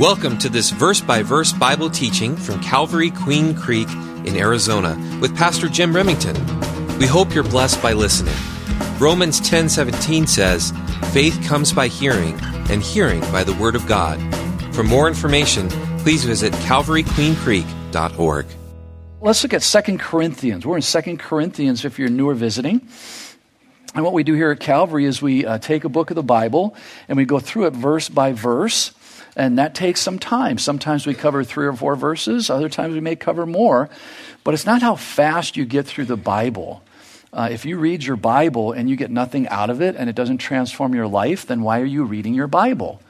Welcome to this verse by verse Bible teaching from Calvary Queen Creek in Arizona with Pastor Jim Remington. We hope you're blessed by listening. Romans 10:17 says, "Faith comes by hearing, and hearing by the word of God." For more information, please visit calvaryqueencreek.org. Let's look at 2 Corinthians. We're in 2 Corinthians if you're new or visiting. And what we do here at Calvary is we uh, take a book of the Bible and we go through it verse by verse. And that takes some time. Sometimes we cover three or four verses, other times we may cover more. But it's not how fast you get through the Bible. Uh, if you read your Bible and you get nothing out of it and it doesn't transform your life, then why are you reading your Bible?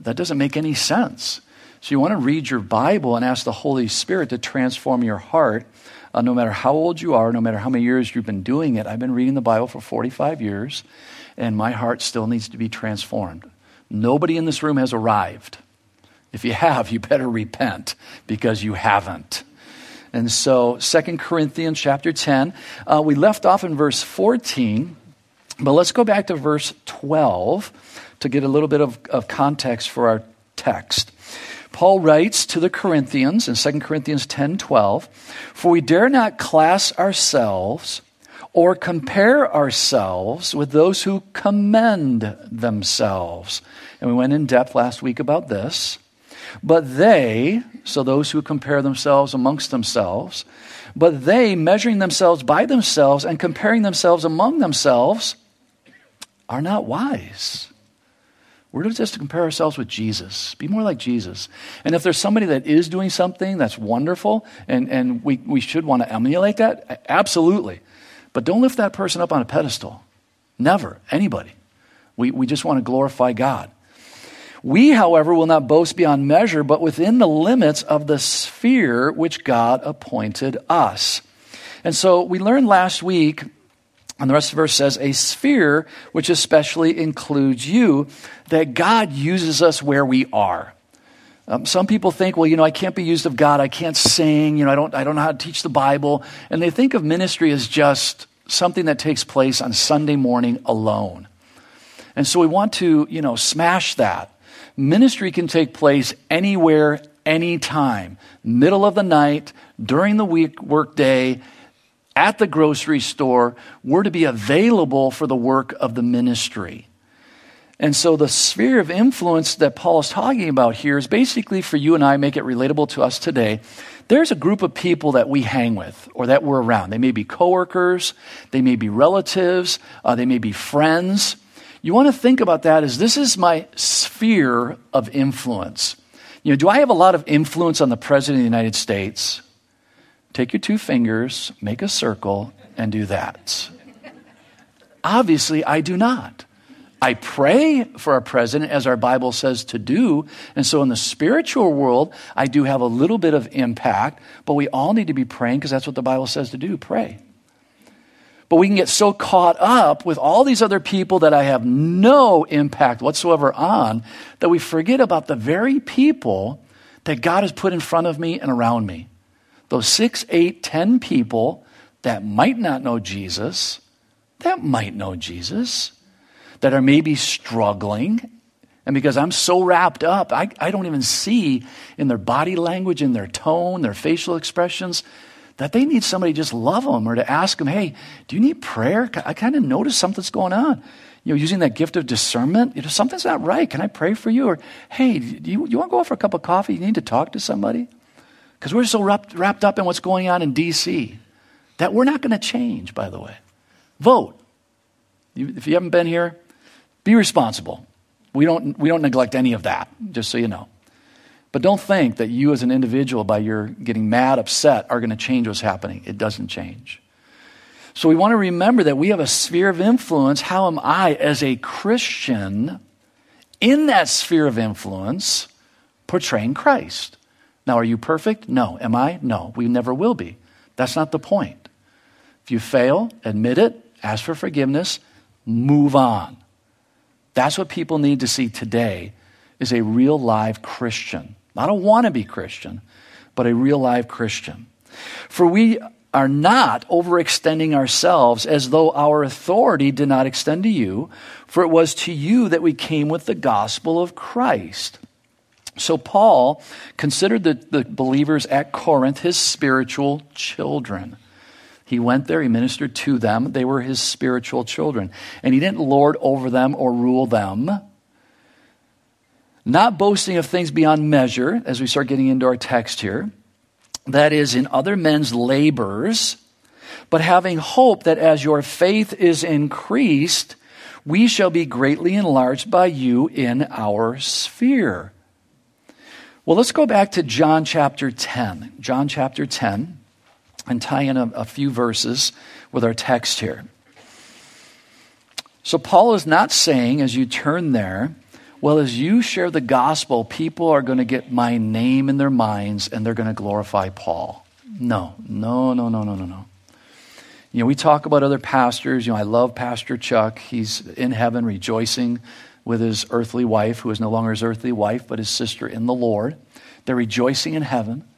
That doesn't make any sense. So you want to read your Bible and ask the Holy Spirit to transform your heart. Uh, no matter how old you are, no matter how many years you've been doing it, I've been reading the Bible for 45 years, and my heart still needs to be transformed. Nobody in this room has arrived. If you have, you better repent because you haven't. And so, Second Corinthians chapter 10, uh, we left off in verse 14, but let's go back to verse 12 to get a little bit of, of context for our text. Paul writes to the Corinthians in 2 Corinthians 10 12, For we dare not class ourselves or compare ourselves with those who commend themselves. And we went in depth last week about this. But they, so those who compare themselves amongst themselves, but they, measuring themselves by themselves and comparing themselves among themselves, are not wise. We're just to compare ourselves with Jesus. Be more like Jesus. And if there's somebody that is doing something that's wonderful and, and we, we should want to emulate that, absolutely. But don't lift that person up on a pedestal. Never. Anybody. We, we just want to glorify God. We, however, will not boast beyond measure, but within the limits of the sphere which God appointed us. And so we learned last week, and the rest of the verse says, a sphere which especially includes you, that God uses us where we are. Um, some people think, well, you know, I can't be used of God. I can't sing. You know, I don't, I don't know how to teach the Bible. And they think of ministry as just something that takes place on Sunday morning alone. And so we want to, you know, smash that. Ministry can take place anywhere, anytime, middle of the night, during the week, work day, at the grocery store. We're to be available for the work of the ministry. And so the sphere of influence that Paul is talking about here is basically for you and I, make it relatable to us today. There's a group of people that we hang with or that we're around. They may be coworkers, they may be relatives, uh, they may be friends you want to think about that as this is my sphere of influence. You know, do I have a lot of influence on the President of the United States? Take your two fingers, make a circle, and do that. Obviously, I do not. I pray for our president as our Bible says to do. And so in the spiritual world, I do have a little bit of impact, but we all need to be praying because that's what the Bible says to do pray. But we can get so caught up with all these other people that I have no impact whatsoever on that we forget about the very people that God has put in front of me and around me. Those six, eight, ten people that might not know Jesus, that might know Jesus, that are maybe struggling. And because I'm so wrapped up, I, I don't even see in their body language, in their tone, their facial expressions, that they need somebody to just love them or to ask them, hey, do you need prayer? I kind of notice something's going on. You know, using that gift of discernment, you know, something's not right. Can I pray for you? Or, hey, do you, you want to go out for a cup of coffee? You need to talk to somebody? Because we're so wrapped, wrapped up in what's going on in D.C. that we're not going to change, by the way. Vote. If you haven't been here, be responsible. We don't, we don't neglect any of that, just so you know. But don't think that you as an individual, by your getting mad, upset, are going to change what's happening. It doesn't change. So we want to remember that we have a sphere of influence. How am I, as a Christian, in that sphere of influence, portraying Christ? Now, are you perfect? No. Am I? No. We never will be. That's not the point. If you fail, admit it, ask for forgiveness, move on. That's what people need to see today is a real live Christian. Not a wannabe Christian, but a real live Christian. For we are not overextending ourselves as though our authority did not extend to you, for it was to you that we came with the gospel of Christ. So, Paul considered the, the believers at Corinth his spiritual children. He went there, he ministered to them. They were his spiritual children. And he didn't lord over them or rule them. Not boasting of things beyond measure, as we start getting into our text here. That is, in other men's labors, but having hope that as your faith is increased, we shall be greatly enlarged by you in our sphere. Well, let's go back to John chapter 10. John chapter 10, and tie in a, a few verses with our text here. So, Paul is not saying, as you turn there, well, as you share the gospel, people are going to get my name in their minds and they're going to glorify Paul. No, no, no, no, no, no, no. You know, we talk about other pastors. You know, I love Pastor Chuck. He's in heaven rejoicing with his earthly wife, who is no longer his earthly wife, but his sister in the Lord. They're rejoicing in heaven.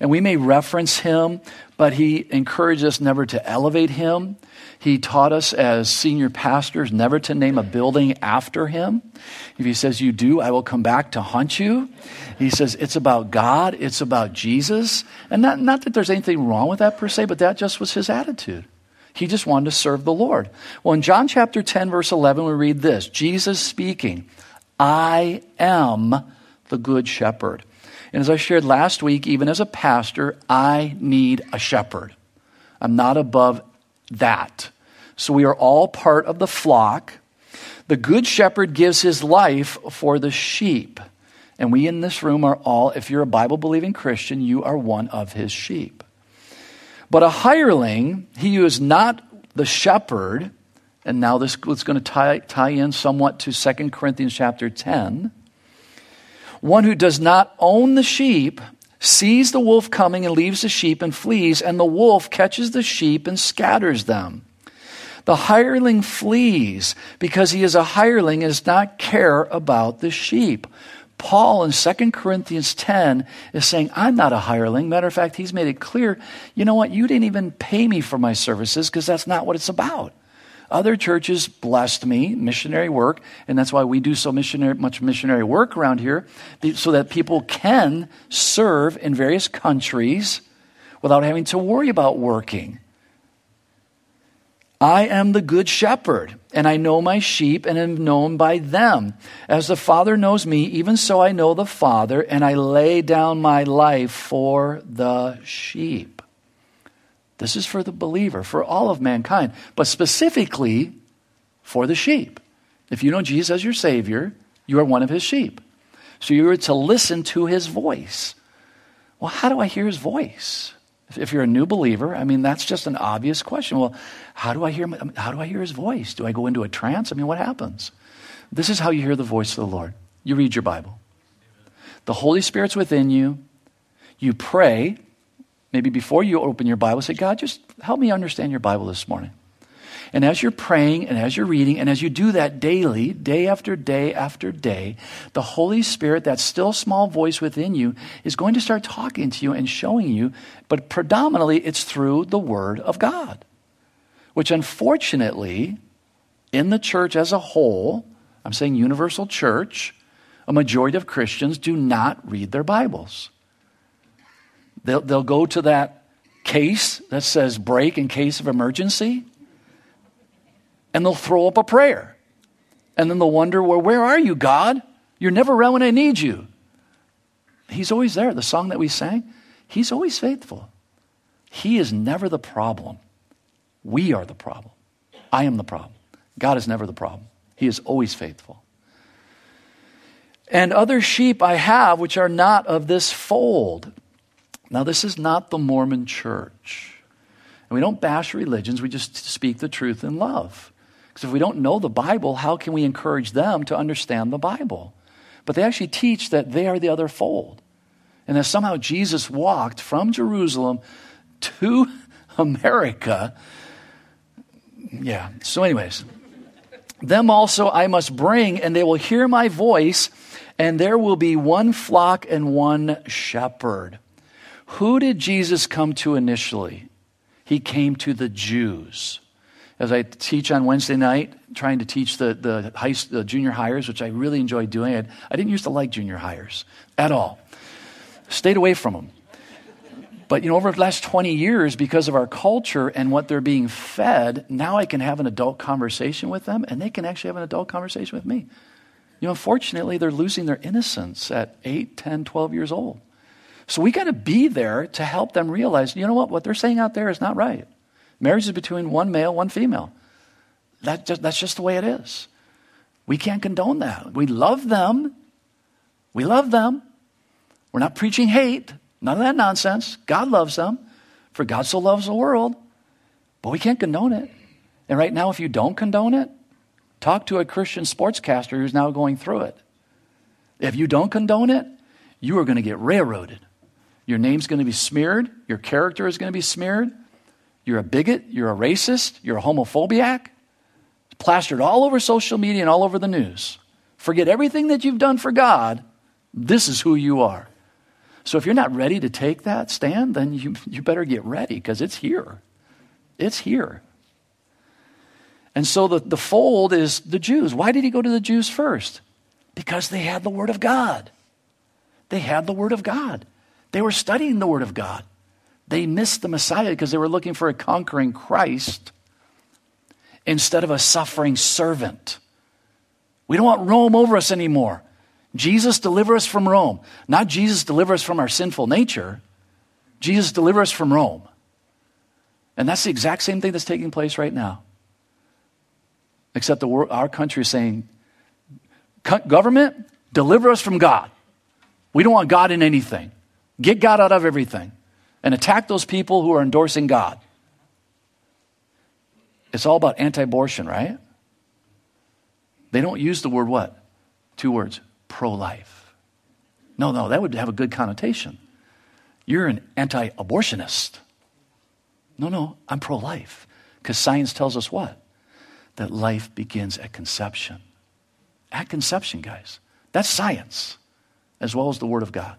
And we may reference him, but he encouraged us never to elevate him. He taught us as senior pastors never to name a building after him. If he says, You do, I will come back to hunt you. He says, It's about God, it's about Jesus. And not, not that there's anything wrong with that per se, but that just was his attitude. He just wanted to serve the Lord. Well, in John chapter 10, verse 11, we read this Jesus speaking, I am the good shepherd. And as I shared last week, even as a pastor, I need a shepherd. I'm not above that. So we are all part of the flock. The good shepherd gives his life for the sheep. And we in this room are all, if you're a Bible believing Christian, you are one of his sheep. But a hireling, he who is not the shepherd, and now this is going to tie, tie in somewhat to 2 Corinthians chapter 10. One who does not own the sheep sees the wolf coming and leaves the sheep and flees, and the wolf catches the sheep and scatters them. The hireling flees because he is a hireling and does not care about the sheep. Paul in 2 Corinthians 10 is saying, I'm not a hireling. Matter of fact, he's made it clear, you know what? You didn't even pay me for my services because that's not what it's about. Other churches blessed me, missionary work, and that's why we do so missionary, much missionary work around here, so that people can serve in various countries without having to worry about working. I am the good shepherd, and I know my sheep and am known by them. As the Father knows me, even so I know the Father, and I lay down my life for the sheep. This is for the believer, for all of mankind, but specifically for the sheep. If you know Jesus as your Savior, you are one of his sheep. So you are to listen to his voice. Well, how do I hear his voice? If you're a new believer, I mean, that's just an obvious question. Well, how do I hear, how do I hear his voice? Do I go into a trance? I mean, what happens? This is how you hear the voice of the Lord. You read your Bible. The Holy Spirit's within you. You pray. Maybe before you open your Bible, say, God, just help me understand your Bible this morning. And as you're praying and as you're reading, and as you do that daily, day after day after day, the Holy Spirit, that still small voice within you, is going to start talking to you and showing you, but predominantly it's through the Word of God, which unfortunately, in the church as a whole, I'm saying universal church, a majority of Christians do not read their Bibles. They'll, they'll go to that case that says break in case of emergency and they'll throw up a prayer. And then they'll wonder, well, where are you, God? You're never around when I need you. He's always there. The song that we sang, He's always faithful. He is never the problem. We are the problem. I am the problem. God is never the problem. He is always faithful. And other sheep I have which are not of this fold. Now, this is not the Mormon church. And we don't bash religions, we just speak the truth in love. Because if we don't know the Bible, how can we encourage them to understand the Bible? But they actually teach that they are the other fold. And that somehow Jesus walked from Jerusalem to America. Yeah. So, anyways, them also I must bring, and they will hear my voice, and there will be one flock and one shepherd. Who did Jesus come to initially? He came to the Jews. as I teach on Wednesday night, trying to teach the, the, high, the junior hires, which I really enjoy doing. I, I didn't used to like junior hires at all. Stayed away from them. But you know, over the last 20 years, because of our culture and what they're being fed, now I can have an adult conversation with them, and they can actually have an adult conversation with me. You know, unfortunately, they're losing their innocence at 8, 10, 12 years old. So we got to be there to help them realize, you know what, what they're saying out there is not right. Marriage is between one male, one female. That just, that's just the way it is. We can't condone that. We love them. We love them. We're not preaching hate. None of that nonsense. God loves them, for God so loves the world. But we can't condone it. And right now, if you don't condone it, talk to a Christian sportscaster who's now going through it. If you don't condone it, you are going to get railroaded. Your name's going to be smeared. Your character is going to be smeared. You're a bigot. You're a racist. You're a homophobiac. Plastered all over social media and all over the news. Forget everything that you've done for God. This is who you are. So if you're not ready to take that stand, then you, you better get ready because it's here. It's here. And so the, the fold is the Jews. Why did he go to the Jews first? Because they had the Word of God. They had the Word of God. They were studying the Word of God. They missed the Messiah because they were looking for a conquering Christ instead of a suffering servant. We don't want Rome over us anymore. Jesus, deliver us from Rome. Not Jesus, deliver us from our sinful nature. Jesus, deliver us from Rome. And that's the exact same thing that's taking place right now. Except the, our country is saying, government, deliver us from God. We don't want God in anything. Get God out of everything and attack those people who are endorsing God. It's all about anti abortion, right? They don't use the word what? Two words pro life. No, no, that would have a good connotation. You're an anti abortionist. No, no, I'm pro life. Because science tells us what? That life begins at conception. At conception, guys. That's science, as well as the Word of God.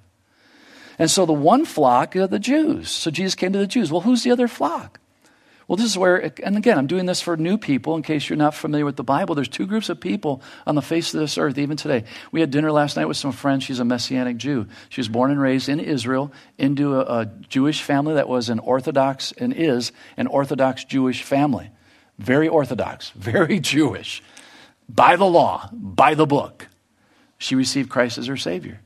And so the one flock are the Jews. So Jesus came to the Jews. Well, who's the other flock? Well, this is where, and again, I'm doing this for new people in case you're not familiar with the Bible. There's two groups of people on the face of this earth, even today. We had dinner last night with some friends. She's a Messianic Jew. She was born and raised in Israel into a, a Jewish family that was an Orthodox and is an Orthodox Jewish family. Very Orthodox, very Jewish, by the law, by the book. She received Christ as her Savior.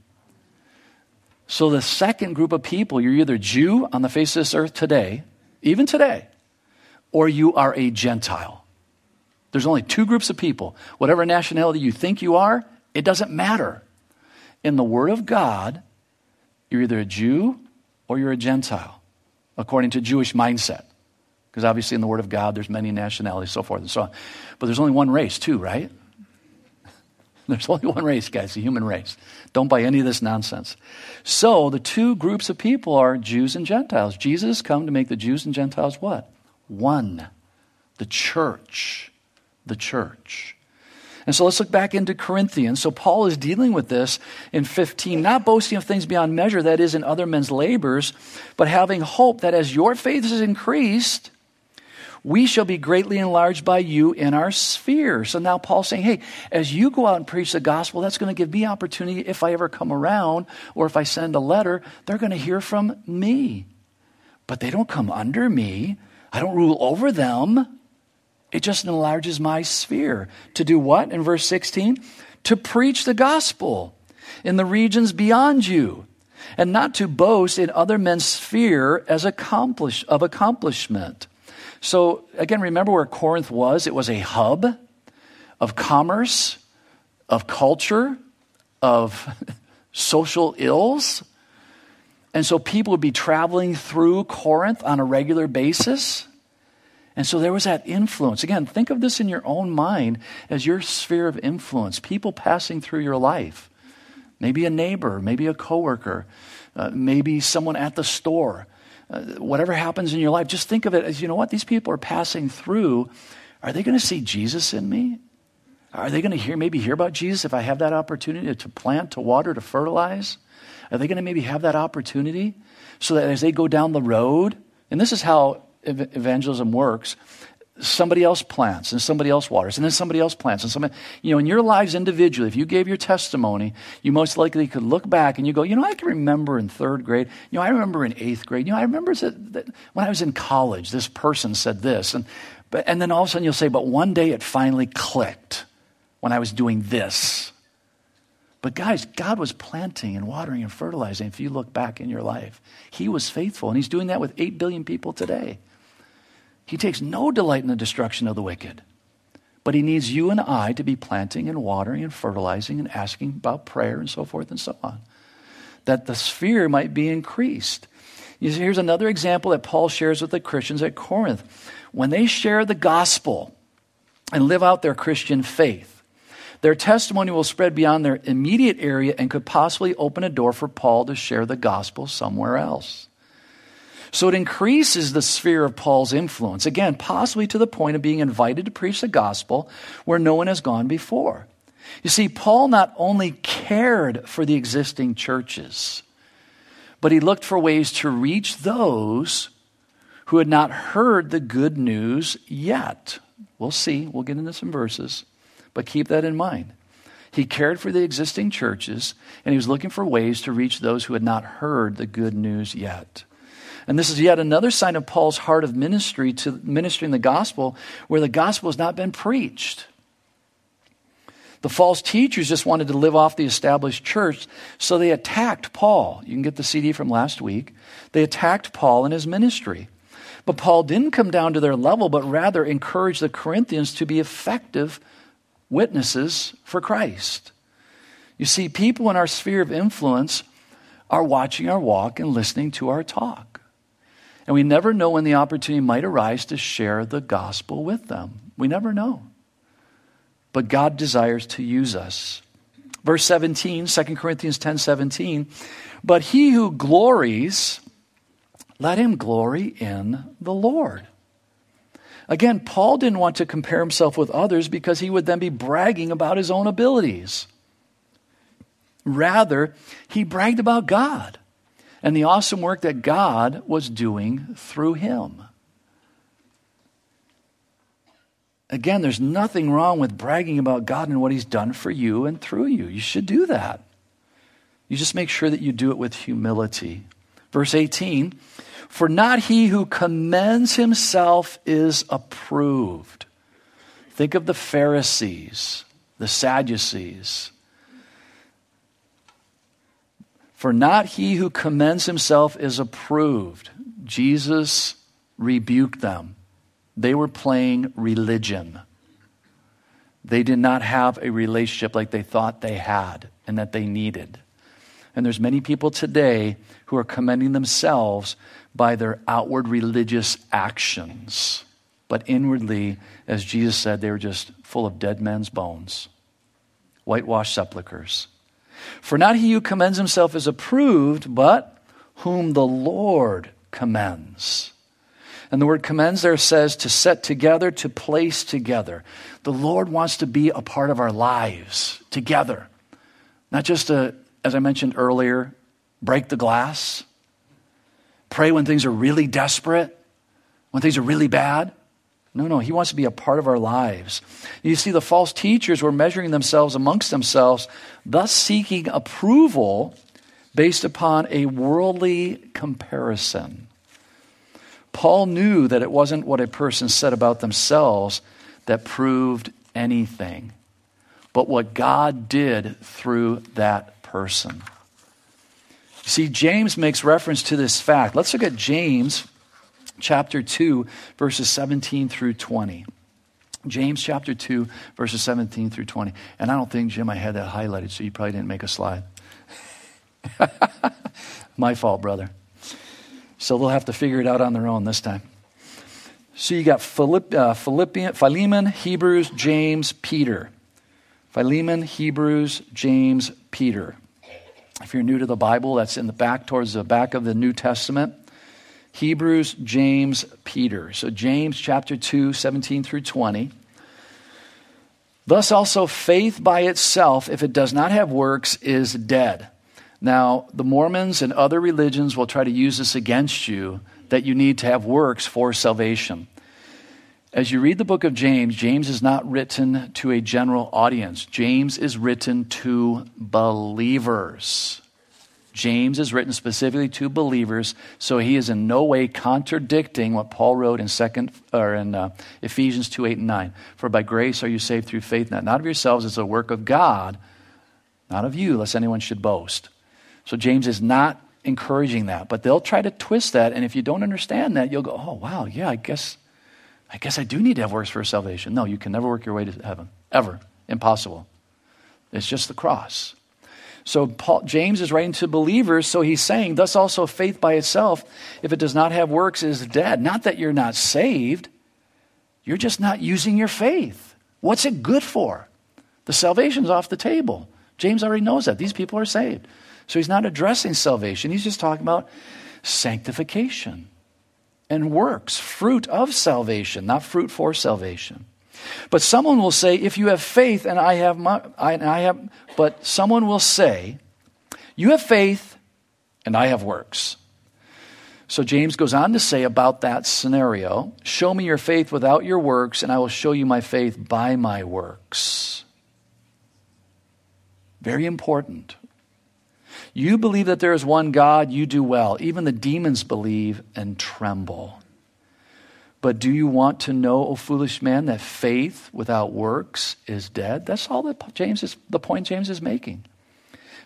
So the second group of people, you're either Jew on the face of this earth today, even today, or you are a Gentile. There's only two groups of people. Whatever nationality you think you are, it doesn't matter. In the Word of God, you're either a Jew or you're a Gentile, according to Jewish mindset. Because obviously, in the Word of God, there's many nationalities, so forth and so on. But there's only one race, too, right? There's only one race, guys, the human race. Don't buy any of this nonsense. So, the two groups of people are Jews and Gentiles. Jesus come to make the Jews and Gentiles what? one, the church. The church. And so let's look back into Corinthians. So Paul is dealing with this in 15, not boasting of things beyond measure, that is, in other men's labors, but having hope that as your faith is increased, we shall be greatly enlarged by you in our sphere. So now Paul's saying, hey, as you go out and preach the gospel, that's going to give me opportunity if I ever come around or if I send a letter, they're going to hear from me. But they don't come under me. I don't rule over them. It just enlarges my sphere. To do what in verse 16? To preach the gospel in the regions beyond you, and not to boast in other men's sphere as accomplish, of accomplishment. So, again, remember where Corinth was? It was a hub of commerce, of culture, of social ills. And so people would be traveling through Corinth on a regular basis. And so there was that influence. Again, think of this in your own mind as your sphere of influence, people passing through your life. Maybe a neighbor, maybe a coworker, uh, maybe someone at the store. Uh, whatever happens in your life, just think of it as you know what? These people are passing through. Are they going to see Jesus in me? Are they going to hear maybe hear about Jesus if I have that opportunity to plant, to water, to fertilize? Are they going to maybe have that opportunity so that as they go down the road, and this is how evangelism works, somebody else plants and somebody else waters and then somebody else plants and somebody you know in your lives individually if you gave your testimony you most likely could look back and you go you know i can remember in third grade. You know i remember in eighth grade. You know i remember that, that when i was in college this person said this and but and then all of a sudden you'll say but one day it finally clicked when i was doing this. But guys god was planting and watering and fertilizing. If you look back in your life he was faithful and he's doing that with 8 billion people today he takes no delight in the destruction of the wicked. But he needs you and I to be planting and watering and fertilizing and asking about prayer and so forth and so on. That the sphere might be increased. You see, Here's another example that Paul shares with the Christians at Corinth. When they share the gospel and live out their Christian faith, their testimony will spread beyond their immediate area and could possibly open a door for Paul to share the gospel somewhere else. So it increases the sphere of Paul's influence, again, possibly to the point of being invited to preach the gospel where no one has gone before. You see, Paul not only cared for the existing churches, but he looked for ways to reach those who had not heard the good news yet. We'll see. We'll get into some verses. But keep that in mind. He cared for the existing churches, and he was looking for ways to reach those who had not heard the good news yet. And this is yet another sign of Paul's heart of ministry to ministering the gospel where the gospel has not been preached. The false teachers just wanted to live off the established church, so they attacked Paul. You can get the CD from last week. They attacked Paul and his ministry. But Paul didn't come down to their level, but rather encouraged the Corinthians to be effective witnesses for Christ. You see, people in our sphere of influence are watching our walk and listening to our talk. And we never know when the opportunity might arise to share the gospel with them. We never know. But God desires to use us. Verse 17, 2 Corinthians 10 17. But he who glories, let him glory in the Lord. Again, Paul didn't want to compare himself with others because he would then be bragging about his own abilities. Rather, he bragged about God and the awesome work that God was doing through him. Again, there's nothing wrong with bragging about God and what He's done for you and through you. You should do that. You just make sure that you do it with humility. Verse 18 For not he who commends himself is approved. Think of the Pharisees, the Sadducees, For not he who commends himself is approved. Jesus rebuked them. They were playing religion. They did not have a relationship like they thought they had and that they needed. And there's many people today who are commending themselves by their outward religious actions. But inwardly, as Jesus said, they were just full of dead men's bones, whitewashed sepulchres. For not he who commends himself is approved, but whom the Lord commends. And the word commends there says to set together, to place together. The Lord wants to be a part of our lives together. Not just to, as I mentioned earlier, break the glass, pray when things are really desperate, when things are really bad. No, no, he wants to be a part of our lives. You see, the false teachers were measuring themselves amongst themselves, thus seeking approval based upon a worldly comparison. Paul knew that it wasn't what a person said about themselves that proved anything, but what God did through that person. You see, James makes reference to this fact. Let's look at James chapter 2, verses 17 through 20. James chapter 2, verses 17 through 20. And I don't think, Jim, I had that highlighted, so you probably didn't make a slide. My fault, brother. So they'll have to figure it out on their own this time. So you got Philipp, uh, Philippian, Philemon, Hebrews, James, Peter. Philemon, Hebrews, James, Peter. If you're new to the Bible, that's in the back towards the back of the New Testament. Hebrews, James, Peter. So, James chapter 2, 17 through 20. Thus, also, faith by itself, if it does not have works, is dead. Now, the Mormons and other religions will try to use this against you that you need to have works for salvation. As you read the book of James, James is not written to a general audience. James is written to believers. James is written specifically to believers, so he is in no way contradicting what Paul wrote in second or in uh, Ephesians 2, 8, and 9. For by grace are you saved through faith, not, not of yourselves, it's a work of God, not of you, lest anyone should boast. So James is not encouraging that, but they'll try to twist that, and if you don't understand that, you'll go, Oh wow, yeah, I guess I guess I do need to have works for salvation. No, you can never work your way to heaven. Ever. Impossible. It's just the cross. So Paul, James is writing to believers, so he's saying, thus also faith by itself, if it does not have works, is dead. Not that you're not saved, you're just not using your faith. What's it good for? The salvation's off the table. James already knows that. These people are saved. So he's not addressing salvation, he's just talking about sanctification and works, fruit of salvation, not fruit for salvation. But someone will say, if you have faith and I have, my, I, I have, but someone will say, you have faith and I have works. So James goes on to say about that scenario Show me your faith without your works, and I will show you my faith by my works. Very important. You believe that there is one God, you do well. Even the demons believe and tremble. But do you want to know, O foolish man, that faith without works is dead? That's all that James is, the point James is making.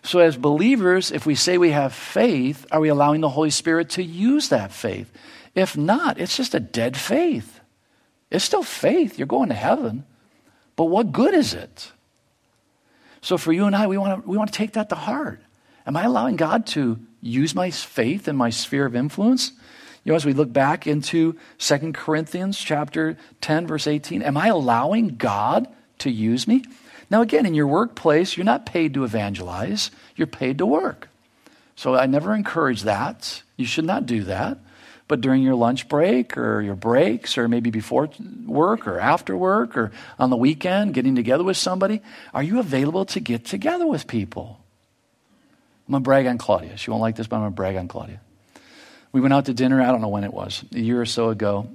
So, as believers, if we say we have faith, are we allowing the Holy Spirit to use that faith? If not, it's just a dead faith. It's still faith. You're going to heaven. But what good is it? So, for you and I, we want to, we want to take that to heart. Am I allowing God to use my faith in my sphere of influence? You know, as we look back into 2 Corinthians chapter 10, verse 18, am I allowing God to use me? Now, again, in your workplace, you're not paid to evangelize, you're paid to work. So I never encourage that. You should not do that. But during your lunch break or your breaks, or maybe before work or after work or on the weekend, getting together with somebody, are you available to get together with people? I'm going to brag on Claudia. She won't like this, but I'm going to brag on Claudia. We went out to dinner, I don't know when it was, a year or so ago.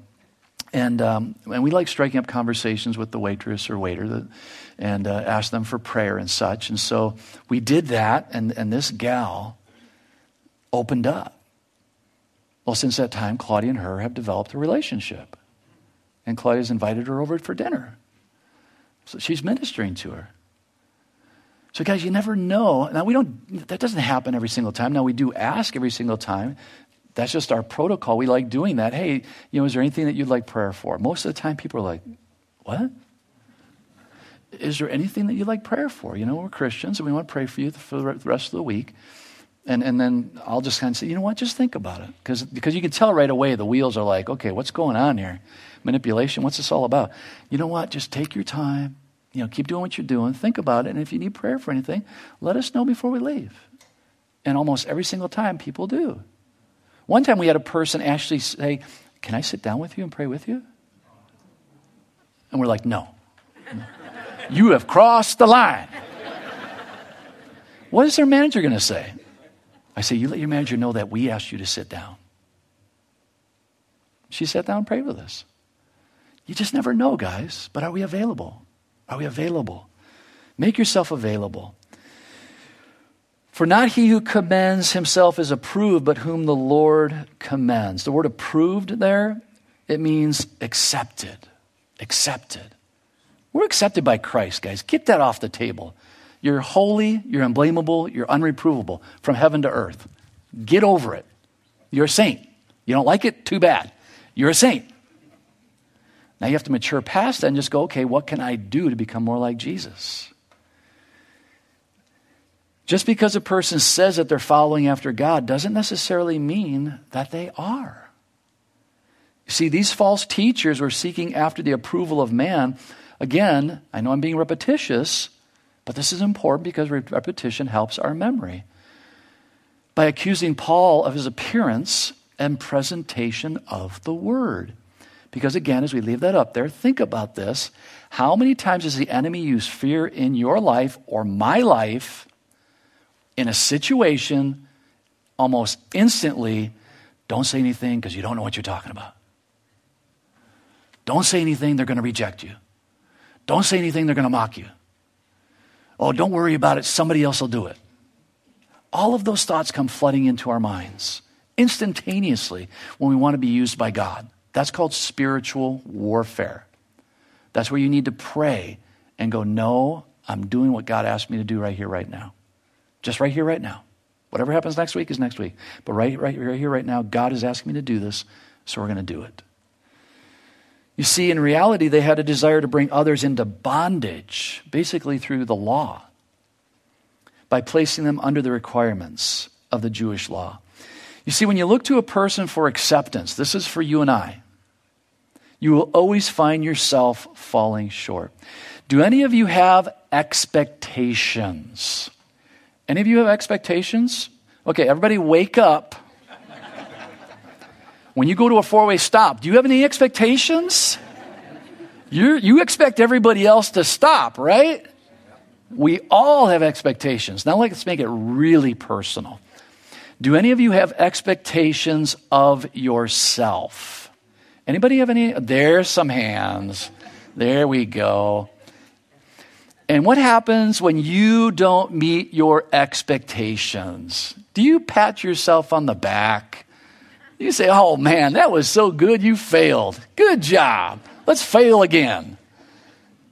And, um, and we like striking up conversations with the waitress or waiter that, and uh, ask them for prayer and such. And so we did that, and, and this gal opened up. Well, since that time, Claudia and her have developed a relationship. And Claudia's invited her over for dinner. So she's ministering to her. So, guys, you never know. Now, we don't, that doesn't happen every single time. Now, we do ask every single time. That's just our protocol. We like doing that. Hey, you know, is there anything that you'd like prayer for? Most of the time, people are like, what? Is there anything that you'd like prayer for? You know, we're Christians and we want to pray for you for the rest of the week. And, and then I'll just kind of say, you know what, just think about it. Because because you can tell right away the wheels are like, okay, what's going on here? Manipulation, what's this all about? You know what, just take your time you know, keep doing what you're doing. Think about it. And if you need prayer for anything, let us know before we leave. And almost every single time, people do. One time we had a person actually say, Can I sit down with you and pray with you? And we're like, No. you have crossed the line. what is their manager going to say? I say, You let your manager know that we asked you to sit down. She sat down and prayed with us. You just never know, guys. But are we available? Are we available? Make yourself available. For not he who commends himself is approved, but whom the Lord commends. The word approved there, it means accepted. Accepted. We're accepted by Christ, guys. Get that off the table. You're holy, you're unblameable, you're unreprovable from heaven to earth. Get over it. You're a saint. You don't like it? Too bad. You're a saint. Now you have to mature past that and just go, okay, what can I do to become more like Jesus? Just because a person says that they're following after God doesn't necessarily mean that they are. You see, these false teachers were seeking after the approval of man. Again, I know I'm being repetitious, but this is important because repetition helps our memory. By accusing Paul of his appearance and presentation of the word. Because again, as we leave that up there, think about this. How many times does the enemy use fear in your life or my life in a situation almost instantly? Don't say anything because you don't know what you're talking about. Don't say anything, they're going to reject you. Don't say anything, they're going to mock you. Oh, don't worry about it, somebody else will do it. All of those thoughts come flooding into our minds instantaneously when we want to be used by God. That's called spiritual warfare. That's where you need to pray and go, No, I'm doing what God asked me to do right here, right now. Just right here, right now. Whatever happens next week is next week. But right, right, right here, right now, God is asking me to do this, so we're going to do it. You see, in reality, they had a desire to bring others into bondage, basically through the law, by placing them under the requirements of the Jewish law. You see, when you look to a person for acceptance, this is for you and I, you will always find yourself falling short. Do any of you have expectations? Any of you have expectations? Okay, everybody wake up. When you go to a four way stop, do you have any expectations? you you expect everybody else to stop, right? We all have expectations. Now, let's make it really personal. Do any of you have expectations of yourself? Anybody have any? There's some hands. There we go. And what happens when you don't meet your expectations? Do you pat yourself on the back? You say, oh man, that was so good, you failed. Good job. Let's fail again.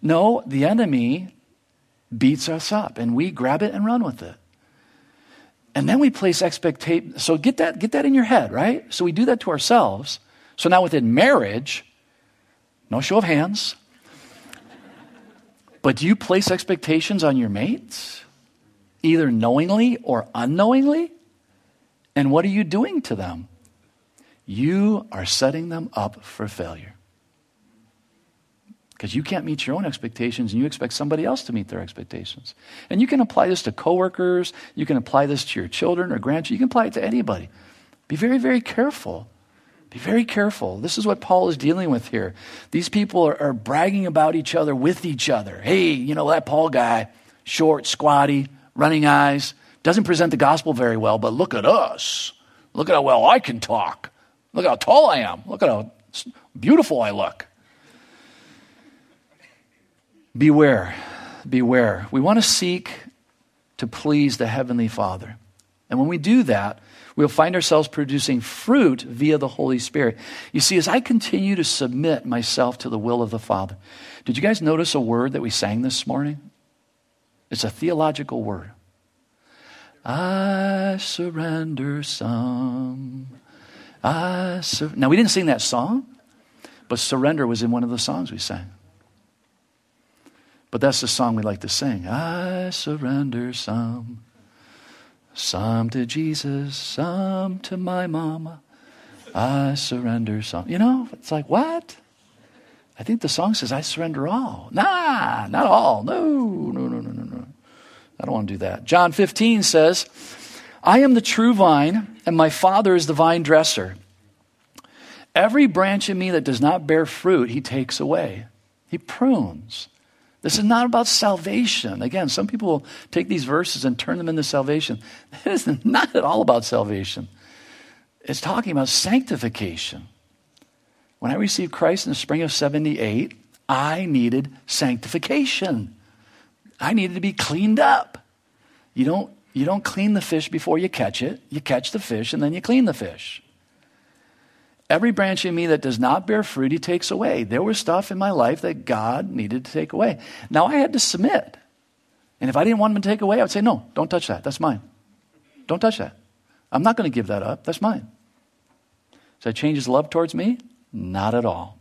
No, the enemy beats us up and we grab it and run with it. And then we place expectations. So get that, get that in your head, right? So we do that to ourselves. So now within marriage, no show of hands, but do you place expectations on your mates, either knowingly or unknowingly? And what are you doing to them? You are setting them up for failure. Because you can't meet your own expectations and you expect somebody else to meet their expectations. And you can apply this to coworkers, you can apply this to your children or grandchildren, you can apply it to anybody. Be very, very careful be very careful. This is what Paul is dealing with here. These people are, are, bragging about each other with each other. Hey, you know, that Paul guy, short, squatty, running eyes, doesn't present the gospel very well, but look at us. Look at how well I can talk. Look how tall I am. Look at how beautiful I look. Beware. Beware. We want to seek to please the Heavenly Father. And when we do that, we'll find ourselves producing fruit via the Holy Spirit. You see, as I continue to submit myself to the will of the Father, did you guys notice a word that we sang this morning? It's a theological word. I surrender some. I sur- now, we didn't sing that song, but surrender was in one of the songs we sang. But that's the song we like to sing. I surrender some. Some to Jesus, some to my mama. I surrender some. You know, it's like, what? I think the song says, I surrender all. Nah, not all. No, no, no, no, no, no. I don't want to do that. John 15 says, I am the true vine, and my Father is the vine dresser. Every branch in me that does not bear fruit, he takes away. He prunes. This is not about salvation. Again, some people take these verses and turn them into salvation. It is not at all about salvation. It's talking about sanctification. When I received Christ in the spring of 78, I needed sanctification. I needed to be cleaned up. You don't, you don't clean the fish before you catch it. You catch the fish and then you clean the fish. Every branch in me that does not bear fruit, he takes away. There was stuff in my life that God needed to take away. Now I had to submit. And if I didn't want him to take away, I would say, No, don't touch that. That's mine. Don't touch that. I'm not going to give that up. That's mine. Does that change his love towards me? Not at all.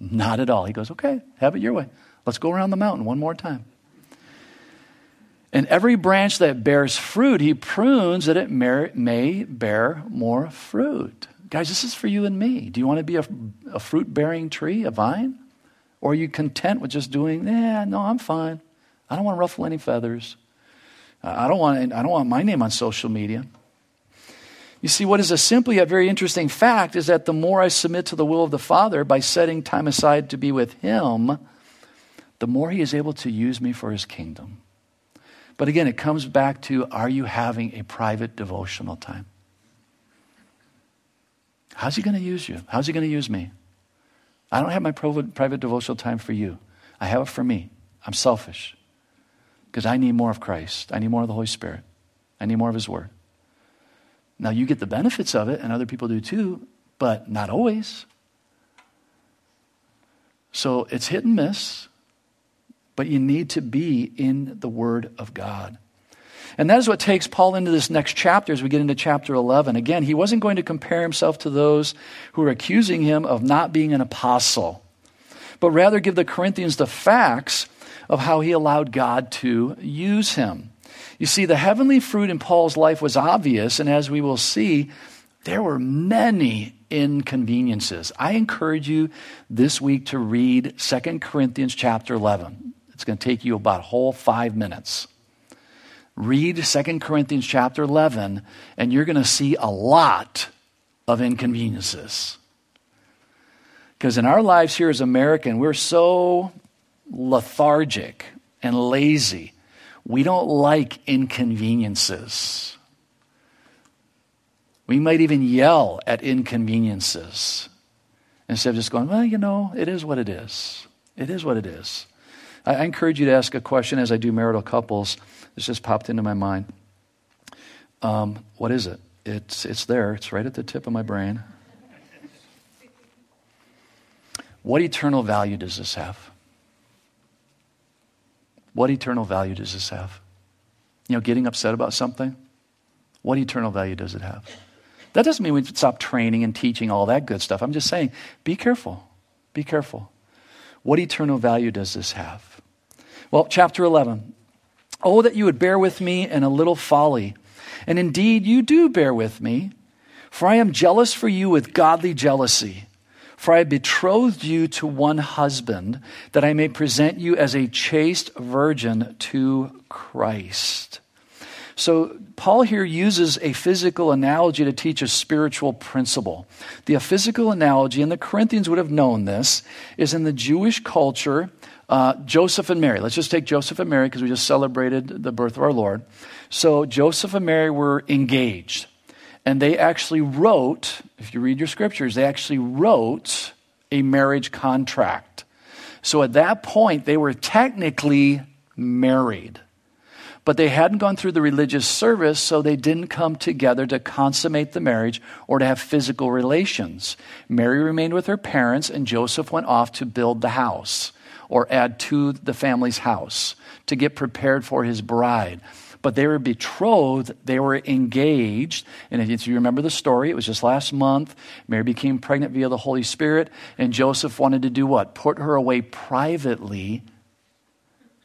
Not at all. He goes, Okay, have it your way. Let's go around the mountain one more time. And every branch that bears fruit, he prunes that it may bear more fruit. Guys, this is for you and me. Do you want to be a, a fruit bearing tree, a vine? Or are you content with just doing, yeah, no, I'm fine. I don't want to ruffle any feathers. I don't want, I don't want my name on social media. You see, what is a simply a very interesting fact is that the more I submit to the will of the Father by setting time aside to be with Him, the more He is able to use me for His kingdom. But again, it comes back to are you having a private devotional time? How's he going to use you? How's he going to use me? I don't have my private devotional time for you. I have it for me. I'm selfish because I need more of Christ. I need more of the Holy Spirit. I need more of His Word. Now, you get the benefits of it, and other people do too, but not always. So it's hit and miss, but you need to be in the Word of God. And that is what takes Paul into this next chapter as we get into chapter 11. Again, he wasn't going to compare himself to those who were accusing him of not being an apostle, but rather give the Corinthians the facts of how he allowed God to use him. You see, the heavenly fruit in Paul's life was obvious, and as we will see, there were many inconveniences. I encourage you this week to read 2 Corinthians chapter 11. It's going to take you about a whole five minutes. Read 2 Corinthians chapter 11, and you're going to see a lot of inconveniences. Because in our lives here as American, we're so lethargic and lazy. We don't like inconveniences. We might even yell at inconveniences instead of just going, well, you know, it is what it is. It is what it is. I, I encourage you to ask a question as I do marital couples. This just popped into my mind. Um, what is it? It's, it's there, it's right at the tip of my brain. What eternal value does this have? What eternal value does this have? You know, getting upset about something? What eternal value does it have? That doesn't mean we stop training and teaching all that good stuff. I'm just saying, be careful. Be careful. What eternal value does this have? Well, chapter 11. Oh, that you would bear with me in a little folly. And indeed, you do bear with me, for I am jealous for you with godly jealousy. For I betrothed you to one husband, that I may present you as a chaste virgin to Christ. So, Paul here uses a physical analogy to teach a spiritual principle. The physical analogy, and the Corinthians would have known this, is in the Jewish culture, uh, Joseph and Mary. Let's just take Joseph and Mary because we just celebrated the birth of our Lord. So, Joseph and Mary were engaged. And they actually wrote, if you read your scriptures, they actually wrote a marriage contract. So at that point, they were technically married. But they hadn't gone through the religious service, so they didn't come together to consummate the marriage or to have physical relations. Mary remained with her parents, and Joseph went off to build the house or add to the family's house to get prepared for his bride but they were betrothed, they were engaged. And if you remember the story, it was just last month. Mary became pregnant via the Holy Spirit, and Joseph wanted to do what? Put her away privately.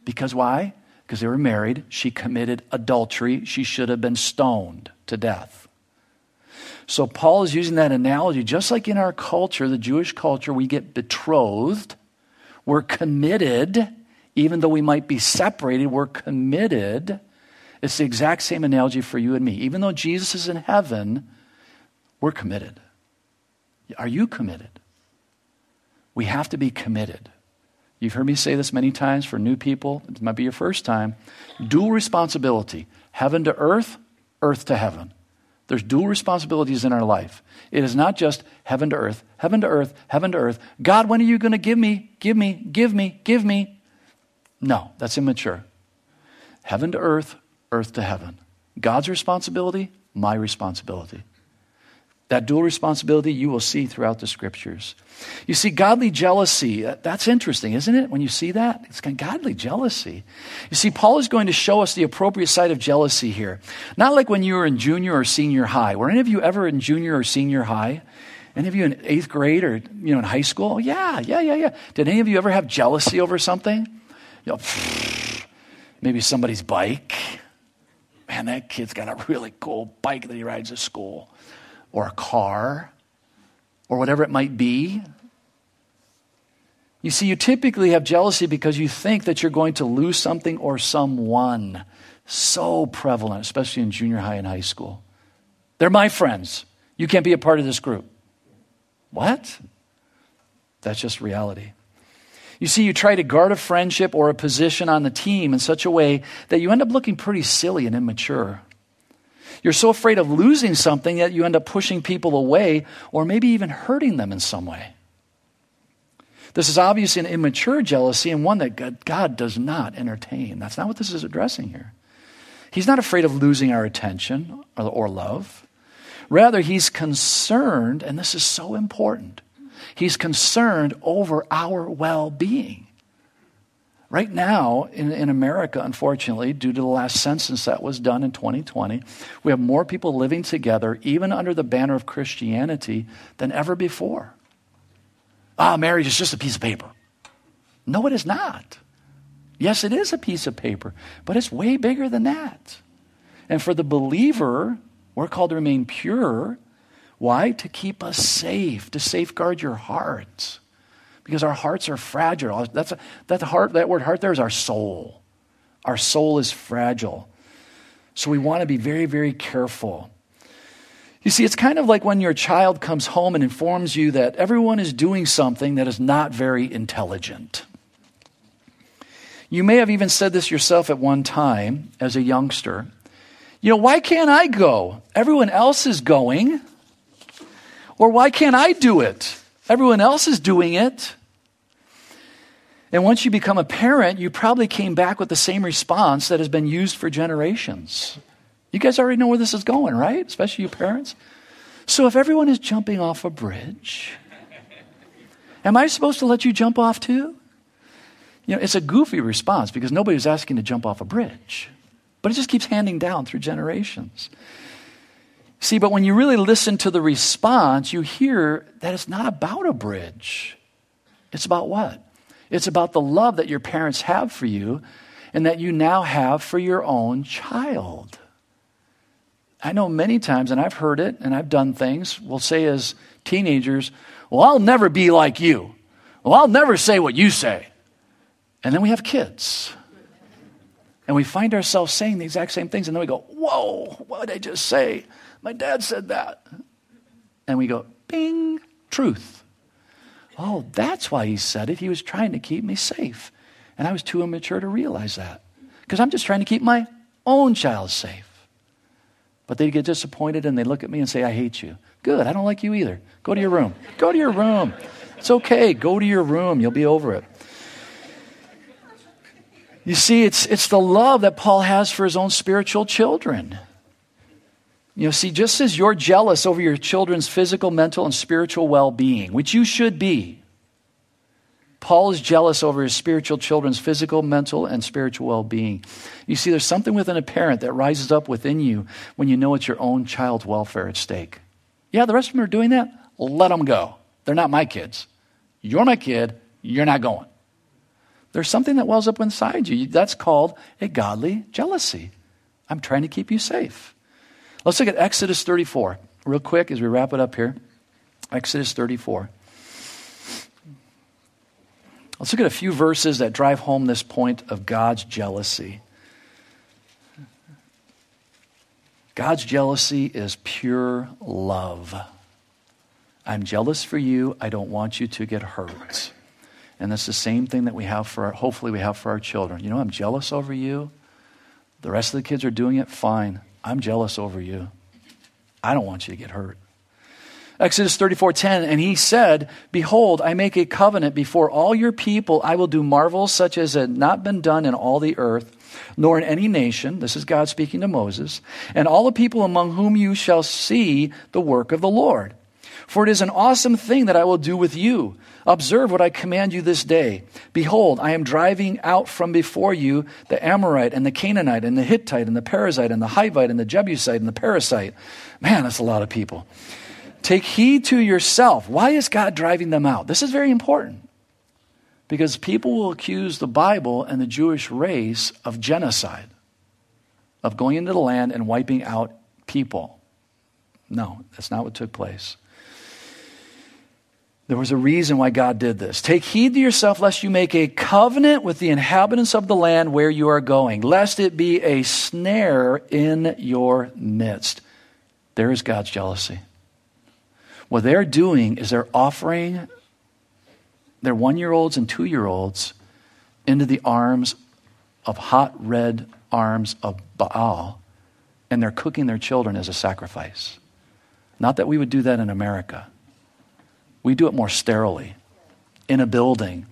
Because why? Because they were married. She committed adultery. She should have been stoned to death. So Paul is using that analogy, just like in our culture, the Jewish culture, we get betrothed, we're committed, even though we might be separated, we're committed. It's the exact same analogy for you and me. Even though Jesus is in heaven, we're committed. Are you committed? We have to be committed. You've heard me say this many times for new people. It might be your first time. Dual responsibility heaven to earth, earth to heaven. There's dual responsibilities in our life. It is not just heaven to earth, heaven to earth, heaven to earth. God, when are you going to give me, give me, give me, give me? No, that's immature. Heaven to earth, earth to heaven. God's responsibility, my responsibility. That dual responsibility you will see throughout the scriptures. You see, godly jealousy, uh, that's interesting, isn't it? When you see that, it's godly jealousy. You see, Paul is going to show us the appropriate side of jealousy here. Not like when you were in junior or senior high. Were any of you ever in junior or senior high? Any of you in eighth grade or you know in high school? Yeah, yeah, yeah, yeah. Did any of you ever have jealousy over something? You know, maybe somebody's bike man, that kid's got a really cool bike that he rides to school, or a car, or whatever it might be. You see, you typically have jealousy because you think that you're going to lose something or someone. So prevalent, especially in junior high and high school. They're my friends. You can't be a part of this group. What? That's just reality. You see, you try to guard a friendship or a position on the team in such a way that you end up looking pretty silly and immature. You're so afraid of losing something that you end up pushing people away or maybe even hurting them in some way. This is obviously an immature jealousy and one that God, does not entertain. That's not what this is addressing here. He's not afraid of losing our attention or, or love. Rather, he's concerned, and this is so important, he's concerned over our well being. Right now, in, in America, unfortunately, due to the last census that was done in 2020, we have more people living together, even under the banner of Christianity, than ever before. Ah, marriage is just a piece of paper. No, it is not. Yes, it is a piece of paper, but it's way bigger than that. And for the believer, we're called to remain pure. Why? To keep us safe, to safeguard your heart because our hearts are fragile. That's a, that heart. That word "heart" there is our soul. Our soul is fragile, so we want to be very, very careful. You see, it's kind of like when your child comes home and informs you that everyone is doing something that is not very intelligent. You may have even said this yourself at one time as a youngster. You know, why can't I go? Everyone else is going. Or why can't I do it? Everyone else is doing it. And once you become a parent, you probably came back with the same response that has been used for generations. You guys already know where this is going, right? Especially you parents. So if everyone is jumping off a bridge, am I supposed to let you jump off too? You know, it's a goofy response because nobody's asking to jump off a bridge. But it just keeps handing down through generations. See, but when you really listen to the response, you hear that it's not about a bridge. It's about what? It's about the love that your parents have for you and that you now have for your own child. I know many times, and I've heard it, and I've done things, we'll say as teenagers, Well, I'll never be like you. Well, I'll never say what you say. And then we have kids. And we find ourselves saying the exact same things, and then we go, Whoa, what did I just say? My dad said that. And we go, Bing, truth. Oh, that's why he said it. He was trying to keep me safe. And I was too immature to realize that. Because I'm just trying to keep my own child safe. But they get disappointed and they look at me and say, I hate you. Good, I don't like you either. Go to your room. Go to your room. It's okay. Go to your room. You'll be over it. You see, it's, it's the love that Paul has for his own spiritual children. You know, see, just as you're jealous over your children's physical, mental, and spiritual well being, which you should be, Paul is jealous over his spiritual children's physical, mental, and spiritual well being. You see, there's something within a parent that rises up within you when you know it's your own child's welfare at stake. Yeah, the rest of them are doing that. Let them go. They're not my kids. You're my kid. You're not going. There's something that wells up inside you. That's called a godly jealousy. I'm trying to keep you safe. Let's look at Exodus 34 real quick as we wrap it up here. Exodus 34. Let's look at a few verses that drive home this point of God's jealousy. God's jealousy is pure love. I'm jealous for you. I don't want you to get hurt. And that's the same thing that we have for, our, hopefully, we have for our children. You know, I'm jealous over you. The rest of the kids are doing it fine. I'm jealous over you. I don't want you to get hurt. Exodus 34:10 and he said, "Behold, I make a covenant before all your people. I will do marvels such as had not been done in all the earth, nor in any nation." This is God speaking to Moses. "And all the people among whom you shall see the work of the Lord. For it is an awesome thing that I will do with you. Observe what I command you this day. Behold, I am driving out from before you the Amorite and the Canaanite and the Hittite and the Perizzite and the Hivite and the Jebusite and the Parasite. Man, that's a lot of people. Take heed to yourself. Why is God driving them out? This is very important. Because people will accuse the Bible and the Jewish race of genocide, of going into the land and wiping out people. No, that's not what took place. There was a reason why God did this. Take heed to yourself, lest you make a covenant with the inhabitants of the land where you are going, lest it be a snare in your midst. There is God's jealousy. What they're doing is they're offering their one year olds and two year olds into the arms of hot red arms of Baal, and they're cooking their children as a sacrifice. Not that we would do that in America. We do it more sterilely. in a building,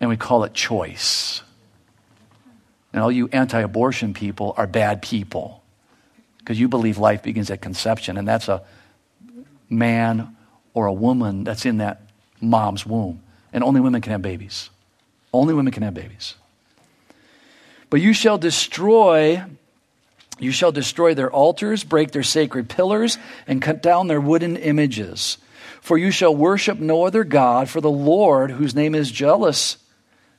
and we call it choice. And all you anti abortion people are bad people because you believe life begins at conception, and that's a man or a woman that's in that mom's womb. And only women can have babies. Only women can have babies. But you shall destroy you shall destroy their altars, break their sacred pillars, and cut down their wooden images. For you shall worship no other God, for the Lord, whose name is jealous,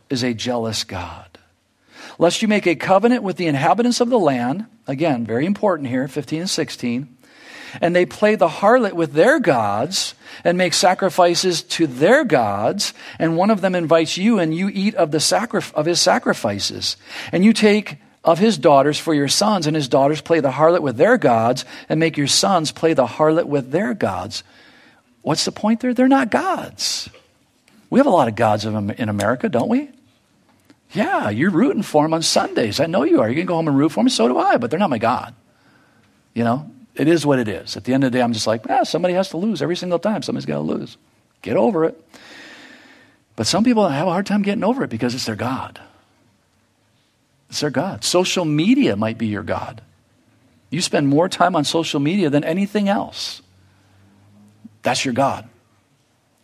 is a jealous God. Lest you make a covenant with the inhabitants of the land, again, very important here, 15 and 16, and they play the harlot with their gods and make sacrifices to their gods, and one of them invites you, and you eat of, the sacri- of his sacrifices. And you take of his daughters for your sons, and his daughters play the harlot with their gods, and make your sons play the harlot with their gods. What's the point there? They're not gods. We have a lot of gods in America, don't we? Yeah, you're rooting for them on Sundays. I know you are. You can go home and root for them. So do I, but they're not my God. You know, it is what it is. At the end of the day, I'm just like, ah, somebody has to lose every single time. Somebody's got to lose. Get over it. But some people have a hard time getting over it because it's their God. It's their God. Social media might be your God. You spend more time on social media than anything else. That's your God.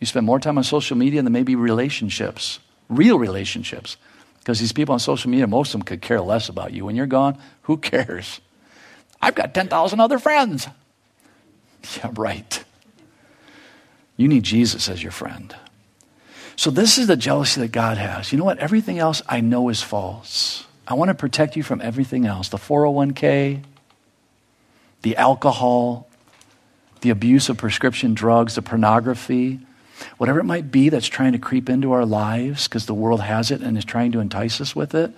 You spend more time on social media than maybe relationships, real relationships. Because these people on social media, most of them could care less about you. When you're gone, who cares? I've got 10,000 other friends. Yeah, right. You need Jesus as your friend. So, this is the jealousy that God has. You know what? Everything else I know is false. I want to protect you from everything else the 401k, the alcohol, the abuse of prescription drugs, the pornography, whatever it might be that's trying to creep into our lives because the world has it and is trying to entice us with it,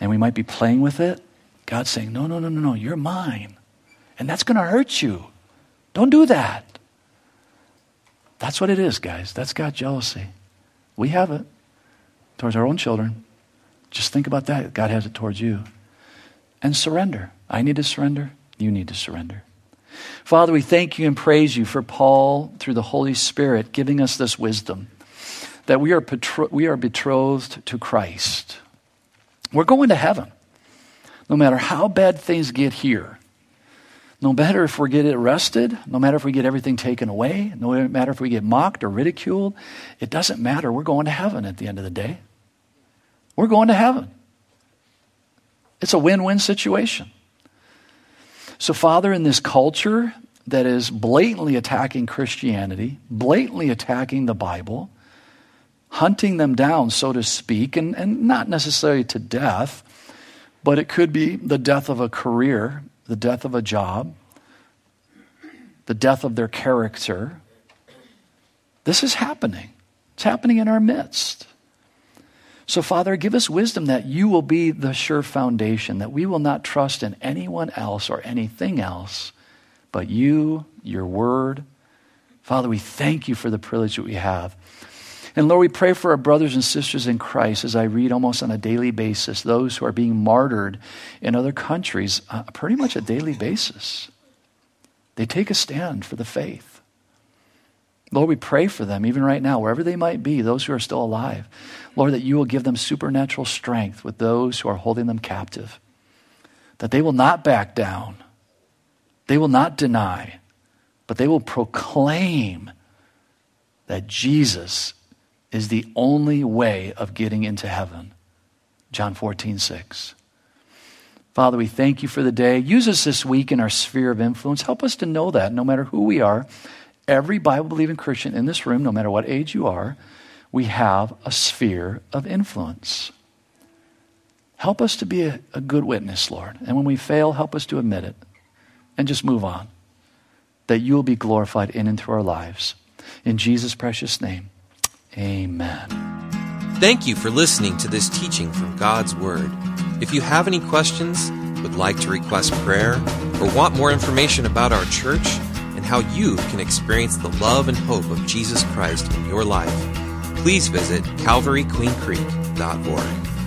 and we might be playing with it. God's saying, No, no, no, no, no, you're mine. And that's going to hurt you. Don't do that. That's what it is, guys. That's God's jealousy. We have it towards our own children. Just think about that. God has it towards you. And surrender. I need to surrender. You need to surrender. Father, we thank you and praise you for Paul, through the Holy Spirit, giving us this wisdom that we are, betro- we are betrothed to Christ. We're going to heaven no matter how bad things get here, no matter if we get arrested, no matter if we get everything taken away, no matter if we get mocked or ridiculed, it doesn't matter. We're going to heaven at the end of the day. We're going to heaven. It's a win win situation. So, Father, in this culture that is blatantly attacking Christianity, blatantly attacking the Bible, hunting them down, so to speak, and, and not necessarily to death, but it could be the death of a career, the death of a job, the death of their character. This is happening. It's happening in our midst. So, Father, give us wisdom that you will be the sure foundation, that we will not trust in anyone else or anything else but you, your word. Father, we thank you for the privilege that we have and Lord, we pray for our brothers and sisters in Christ as I read almost on a daily basis those who are being martyred in other countries, uh, pretty much a daily basis. They take a stand for the faith. Lord, we pray for them even right now, wherever they might be, those who are still alive. Lord, that you will give them supernatural strength with those who are holding them captive, that they will not back down, they will not deny, but they will proclaim that Jesus is the only way of getting into heaven. John 14, 6. Father, we thank you for the day. Use us this week in our sphere of influence. Help us to know that no matter who we are, every Bible believing Christian in this room, no matter what age you are, we have a sphere of influence. Help us to be a, a good witness, Lord. And when we fail, help us to admit it and just move on. That you will be glorified in and through our lives. In Jesus' precious name. Amen. Thank you for listening to this teaching from God's Word. If you have any questions, would like to request prayer, or want more information about our church how you can experience the love and hope of Jesus Christ in your life, please visit calvaryqueencreek.org.